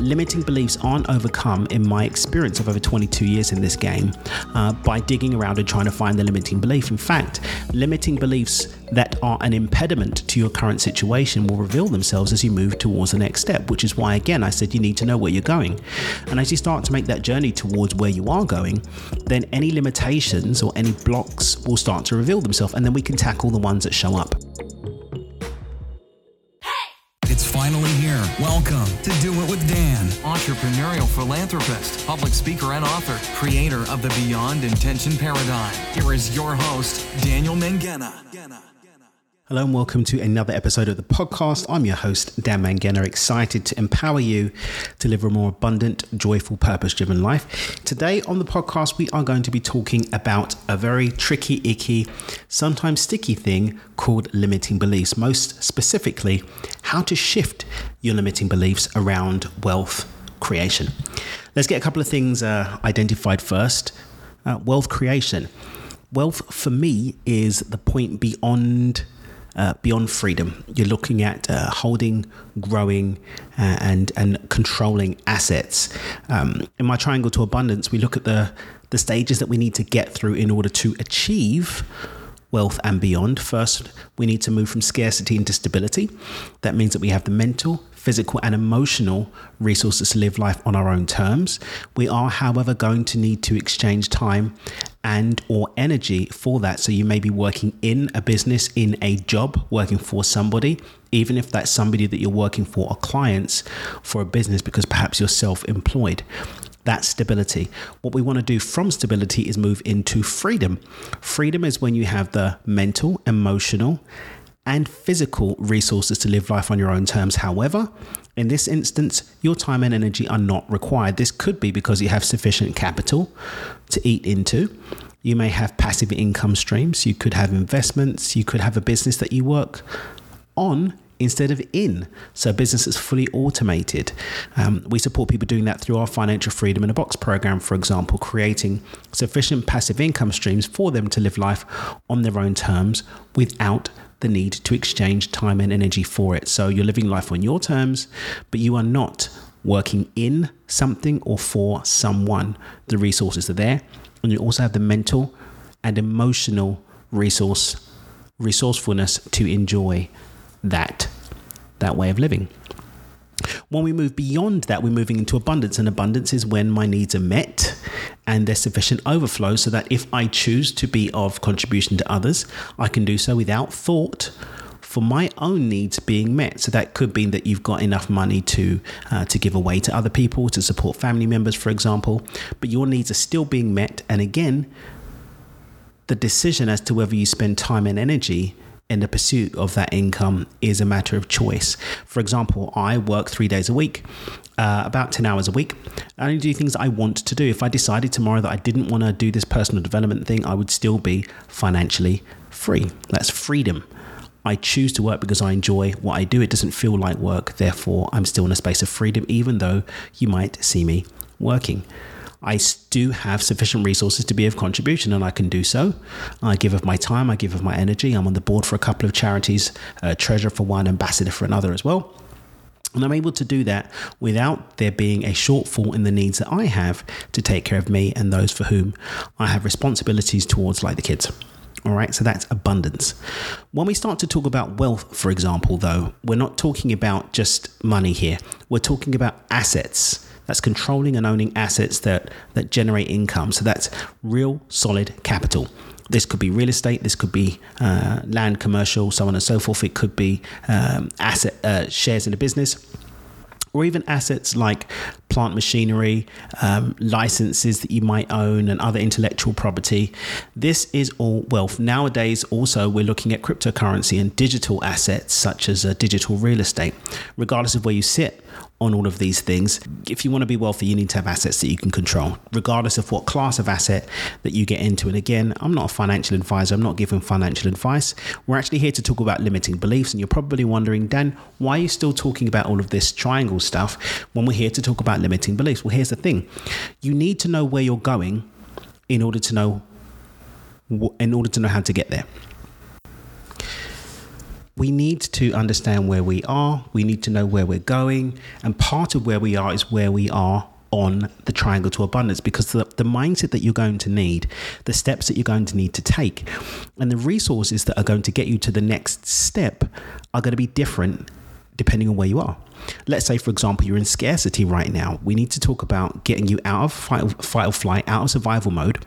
limiting beliefs aren't overcome, in my experience of over 22 years in this game, uh, by digging around and trying to find the limiting belief. In fact, limiting beliefs that are an impediment to your current situation will reveal themselves as you move towards the next step, which is why, again, I said you need to know where you're going. And as you start to make that journey towards where you are going, then any limitations or any blocks will start to reveal themselves, and then we can tackle the ones that show up. Finally here. Welcome to Do It with Dan. entrepreneurial philanthropist, public speaker, and author, creator of the Beyond Intention Paradigm. Here is your host, Daniel Mangena. Hello and welcome to another episode of the podcast. I'm your host, Dan Mangena, excited to empower you to live a more abundant, joyful, purpose driven life. Today on the podcast, we are going to be talking about a very tricky, icky, sometimes sticky thing called limiting beliefs. Most specifically, how to shift your limiting beliefs around wealth creation. Let's get a couple of things uh, identified first. Uh, wealth creation. Wealth for me is the point beyond uh, beyond freedom. You're looking at uh, holding, growing, uh, and and controlling assets. Um, in my triangle to abundance, we look at the the stages that we need to get through in order to achieve wealth and beyond. First, we need to move from scarcity into stability. That means that we have the mental, physical, and emotional resources to live life on our own terms. We are, however, going to need to exchange time and or energy for that. So you may be working in a business, in a job, working for somebody, even if that's somebody that you're working for are clients for a business because perhaps you're self-employed that stability. What we want to do from stability is move into freedom. Freedom is when you have the mental, emotional, and physical resources to live life on your own terms. However, in this instance, your time and energy are not required. This could be because you have sufficient capital to eat into. You may have passive income streams. You could have investments. You could have a business that you work on instead of in. So business is fully automated. Um, we support people doing that through our financial freedom in a box program, for example, creating sufficient passive income streams for them to live life on their own terms without the need to exchange time and energy for it. So you're living life on your terms, but you are not working in something or for someone. The resources are there, and you also have the mental and emotional resource resourcefulness to enjoy that that way of living. When we move beyond that, we're moving into abundance, and abundance is when my needs are met and there's sufficient overflow so that if I choose to be of contribution to others, I can do so without thought for my own needs being met. So that could be that you've got enough money to uh, to give away to other people, to support family members, for example, but your needs are still being met. And again, the decision as to whether you spend time and energy in the pursuit of that income is a matter of choice. For example, I work three days a week, uh, about 10 hours a week. I only do things I want to do. If I decided tomorrow that I didn't want to do this personal development thing, I would still be financially free. That's freedom. I choose to work because I enjoy what I do. It doesn't feel like work. Therefore, I'm still in a space of freedom, even though you might see me working. I do have sufficient resources to be of contribution, and I can do so. I give of my time, I give of my energy. I'm on the board for a couple of charities, uh, Treasure for one, Ambassador for another as well. And I'm able to do that without there being a shortfall in the needs that I have to take care of me and those for whom I have responsibilities towards, like the kids. All right, so that's abundance. When we start to talk about wealth, for example, though, we're not talking about just money here. We're talking about assets. That's controlling and owning assets that, that generate income. So that's real solid capital. This could be real estate. This could be uh, land, commercial, so on and so forth. It could be um, asset uh, shares in a business or even assets like plant machinery, um, licenses that you might own, and other intellectual property. This is all wealth. Nowadays, also, we're looking at cryptocurrency and digital assets such as uh, digital real estate. Regardless of where you sit on all of these things, if you want to be wealthy, you need to have assets that you can control, regardless of what class of asset that you get into. And again, I'm not a financial advisor, I'm not giving financial advice. We're actually here to talk about limiting beliefs. And you're probably wondering, Dan, why are you still talking about all of this triangle stuff when we're here to talk about limiting beliefs? Well, here's the thing you need to know where you're going in order to know in order to know how to get there we need to understand where we are, we need to know where we're going, and part of where we are is where we are on the triangle to abundance because the, the mindset that you're going to need, the steps that you're going to need to take, and the resources that are going to get you to the next step are going to be different depending on where you are. Let's say, for example, you're in scarcity right now. We need to talk about getting you out of fight, fight or flight, out of survival mode,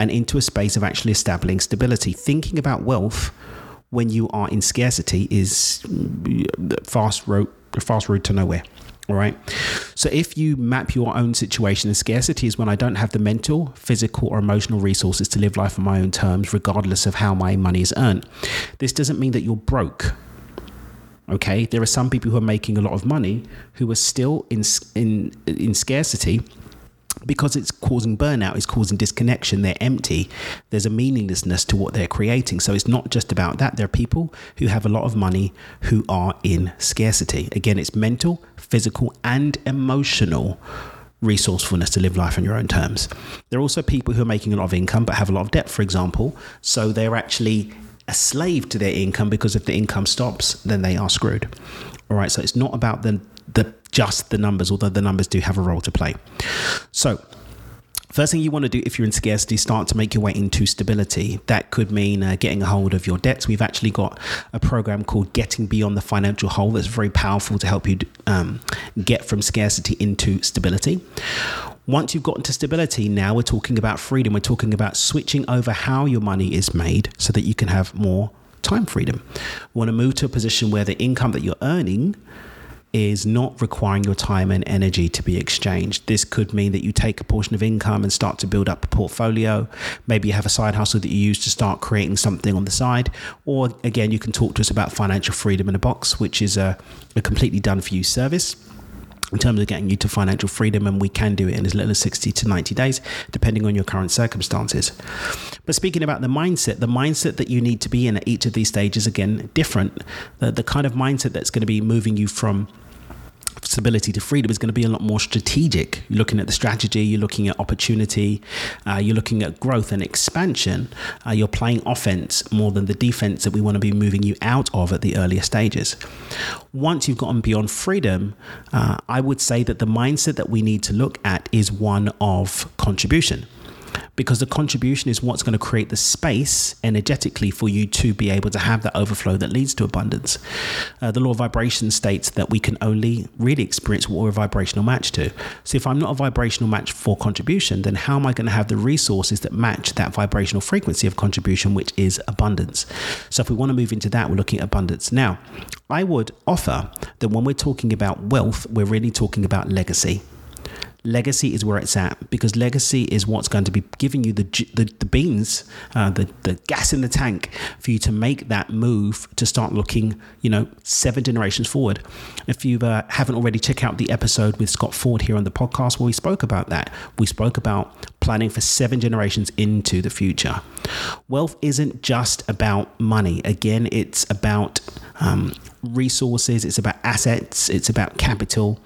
and into a space of actually establishing stability. Thinking about wealth when you are in scarcity is fast road, fast road to nowhere. All right. So if you map your own situation, and scarcity is when I don't have the mental, physical, or emotional resources to live life on my own terms, regardless of how my money is earned. This doesn't mean that you're broke. Okay. There are some people who are making a lot of money who are still in in in scarcity because it's causing burnout, it's causing disconnection, they're empty. There's a meaninglessness to what they're creating. So it's not just about that. There are people who have a lot of money who are in scarcity. Again, it's mental, physical, and emotional resourcefulness to live life on your own terms. There are also people who are making a lot of income but have a lot of debt, for example. So they're actually a slave to their income because if the income stops, then they are screwed. All right. So it's not about the the just the numbers, although the numbers do have a role to play. So, First thing you want to do if you're in scarcity, start to make your way into stability. That could mean uh, getting a hold of your debts. We've actually got a program called Getting Beyond the Financial Hole that's very powerful to help you um, get from scarcity into stability. Once you've gotten to stability, now we're talking about freedom. We're talking about switching over how your money is made so that you can have more time freedom. We want to move to a position where the income that you're earning is not requiring your time and energy to be exchanged. This could mean that you take a portion of income and start to build up a portfolio. Maybe you have a side hustle that you use to start creating something on the side. Or again, you can talk to us about financial freedom in a box, which is a, a completely done for you service in terms of getting you to financial freedom, and we can do it in as little as 60 to 90 days, depending on your current circumstances. But speaking about the mindset, the mindset that you need to be in at each of these stages, again, different. The, the kind of mindset that's going to be moving you from stability to freedom is going to be a lot more strategic. You're looking at the strategy, you're looking at opportunity, uh, you're looking at growth and expansion. Uh, you're playing offense more than the defense that we want to be moving you out of at the earlier stages. Once you've gotten beyond freedom, uh, I would say that the mindset that we need to look at is one of contribution because the contribution is what's going to create the space energetically for you to be able to have that overflow that leads to abundance. Uh, the law of vibration states that we can only really experience what we're a vibrational match to. So if I'm not a vibrational match for contribution, then how am I going to have the resources that match that vibrational frequency of contribution, which is abundance? So if we want to move into that, we're looking at abundance. Now, I would offer that when we're talking about wealth, we're really talking about legacy legacy is where it's at because legacy is what's going to be giving you the the, the beans, uh, the the gas in the tank for you to make that move to start looking, you know, seven generations forward. If you uh, haven't already, check out the episode with Scott Ford here on the podcast where we spoke about that. We spoke about planning for seven generations into the future. Wealth isn't just about money. Again, it's about um, resources, it's about assets, it's about capital.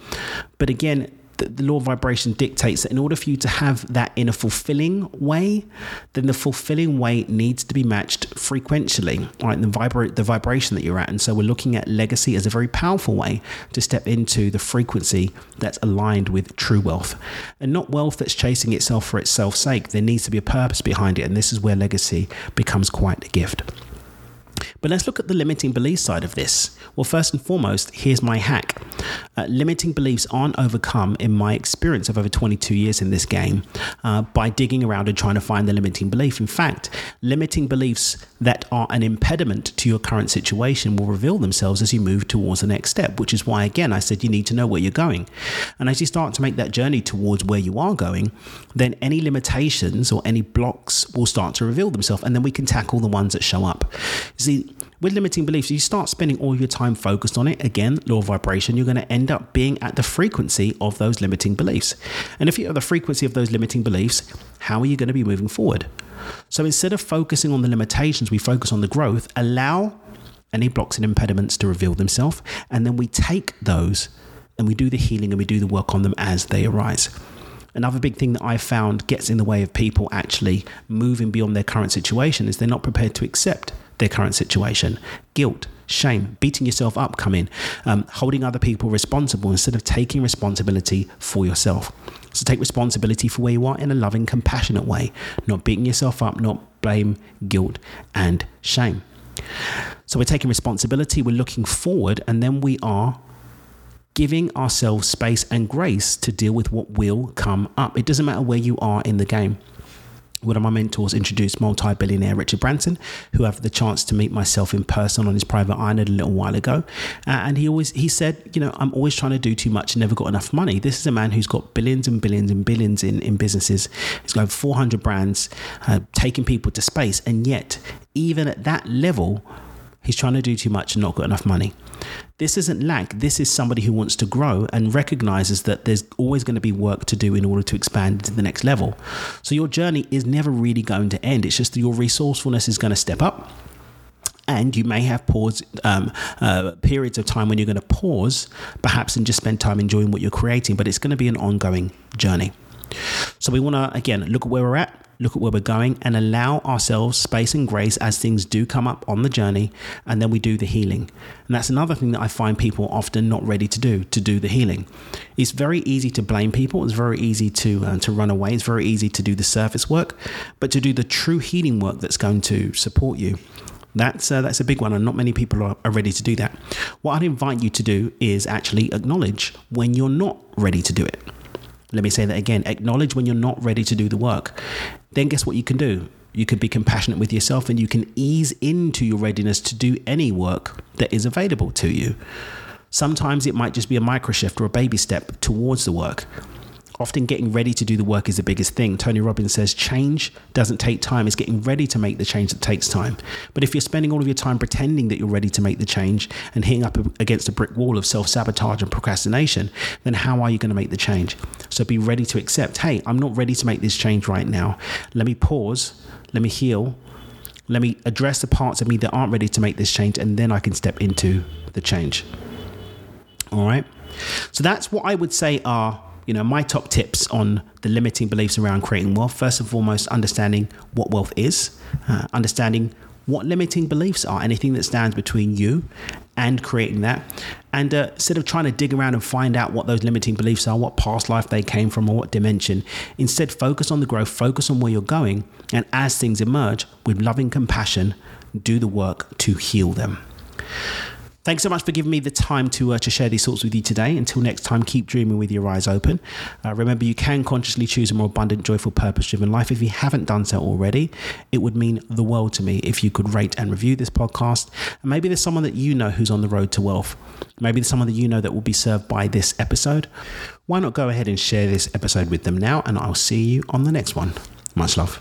But again, the, the law of vibration dictates that in order for you to have that in a fulfilling way, then the fulfilling way needs to be matched frequentially, right? The, vibra- the vibration that you're at. And so we're looking at legacy as a very powerful way to step into the frequency that's aligned with true wealth and not wealth that's chasing itself for itself sake. There needs to be a purpose behind it. And this is where legacy becomes quite a gift. But let's look at the limiting belief side of this. Well, first and foremost, here's my hack. Uh, limiting beliefs aren't overcome, in my experience of over 22 years in this game, uh, by digging around and trying to find the limiting belief. In fact, limiting beliefs that are an impediment to your current situation will reveal themselves as you move towards the next step, which is why, again, I said you need to know where you're going. And as you start to make that journey towards where you are going, then any limitations or any blocks will start to reveal themselves, and then we can tackle the ones that show up. See, with limiting beliefs, you start spending all your time focused on it. Again, law of vibration, you're going to end up being at the frequency of those limiting beliefs. And if you're at the frequency of those limiting beliefs, how are you going to be moving forward? So instead of focusing on the limitations, we focus on the growth, allow any blocks and impediments to reveal themselves, and then we take those and we do the healing and we do the work on them as they arise. Another big thing that I found gets in the way of people actually moving beyond their current situation is they're not prepared to accept their current situation. Guilt, shame, beating yourself up come in, um, holding other people responsible instead of taking responsibility for yourself. So take responsibility for where you are in a loving, compassionate way, not beating yourself up, not blame, guilt, and shame. So we're taking responsibility, we're looking forward, and then we are giving ourselves space and grace to deal with what will come up. It doesn't matter where you are in the game one of my mentors introduced multi-billionaire Richard Branson, who I had the chance to meet myself in person on his private island a little while ago. Uh, and he always he said, you know, I'm always trying to do too much and never got enough money. This is a man who's got billions and billions and billions in, in businesses. He's got 400 brands, uh, taking people to space. And yet, even at that level, he's trying to do too much and not got enough money. This isn't lack. This is somebody who wants to grow and recognizes that there's always going to be work to do in order to expand to the next level. So your journey is never really going to end. It's just that your resourcefulness is going to step up. And you may have pause um, uh, periods of time when you're going to pause, perhaps, and just spend time enjoying what you're creating. But it's going to be an ongoing journey. So we want to again look at where we're at, look at where we're going, and allow ourselves space and grace as things do come up on the journey, and then we do the healing. And that's another thing that I find people often not ready to do to do the healing. It's very easy to blame people. It's very easy to uh, to run away. It's very easy to do the surface work, but to do the true healing work that's going to support you. That's uh, that's a big one, and not many people are, are ready to do that. What I'd invite you to do is actually acknowledge when you're not ready to do it. Let me say that again. Acknowledge when you're not ready to do the work. Then guess what you can do? You can be compassionate with yourself and you can ease into your readiness to do any work that is available to you. Sometimes it might just be a micro shift or a baby step towards the work often getting ready to do the work is the biggest thing. Tony Robbins says change doesn't take time, it's getting ready to make the change that takes time. But if you're spending all of your time pretending that you're ready to make the change and hitting up against a brick wall of self sabotage and procrastination, then how are you going to make the change? So be ready to accept hey, I'm not ready to make this change right now. Let me pause, let me heal. Let me address the parts of me that aren't ready to make this change, and then I can step into the change. All right. So that's what I would say are you know, my top tips on the limiting beliefs around creating wealth. First and foremost, understanding what wealth is, uh, understanding what limiting beliefs are, anything that stands between you and creating that. And uh, instead of trying to dig around and find out what those limiting beliefs are, what past life they came from, or what dimension, instead focus on the growth, focus on where you're going, and as things emerge, with loving compassion, do the work to heal them. Thanks so much for giving me the time to uh, to share these thoughts with you today. Until next time, keep dreaming with your eyes open. Uh, remember, you can consciously choose a more abundant, joyful, purpose-driven life. If you haven't done so already, it would mean the world to me if you could rate and review this podcast. And maybe there's someone that you know who's on the road to wealth. Maybe there's someone that you know that will be served by this episode. Why not go ahead and share this episode with them now? And I'll see you on the next one. Much love.